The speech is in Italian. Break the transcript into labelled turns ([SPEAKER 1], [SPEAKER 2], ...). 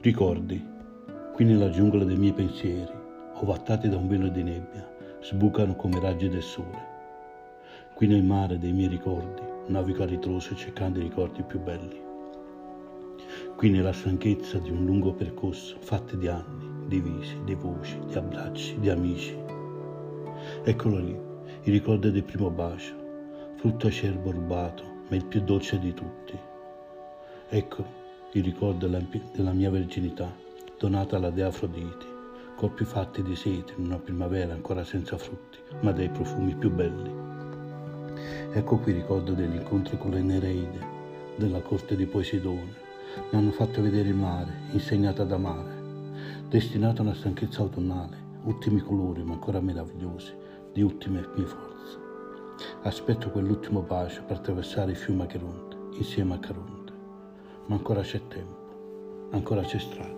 [SPEAKER 1] Ricordi, qui nella giungla dei miei pensieri, ovattati da un velo di nebbia, sbucano come raggi del sole. Qui nel mare dei miei ricordi, navigo a ritroso cercando i ricordi più belli. Qui nella stanchezza di un lungo percorso, fatto di anni, di visi, di voci, di abbracci, di amici. Eccolo lì, il ricordo del primo bacio, frutto acerbo rubato, ma il più dolce di tutti. Ecco il ricordo della, mia verginità, donata alla dea Afroditi, corpi fatti di sete in una primavera ancora senza frutti, ma dai profumi più belli. Ecco qui il ricordo degli incontri con le Nereide, della corte di Poesidone, mi hanno fatto vedere il mare, insegnato ad amare, destinato a una stanchezza autunnale, ultimi colori ma ancora meravigliosi, di ultime mie forze. Aspetto quell'ultimo bacio per attraversare il fiume Acheronte, insieme a Caronte. Ma ancora c'è tempo, ancora c'è strada.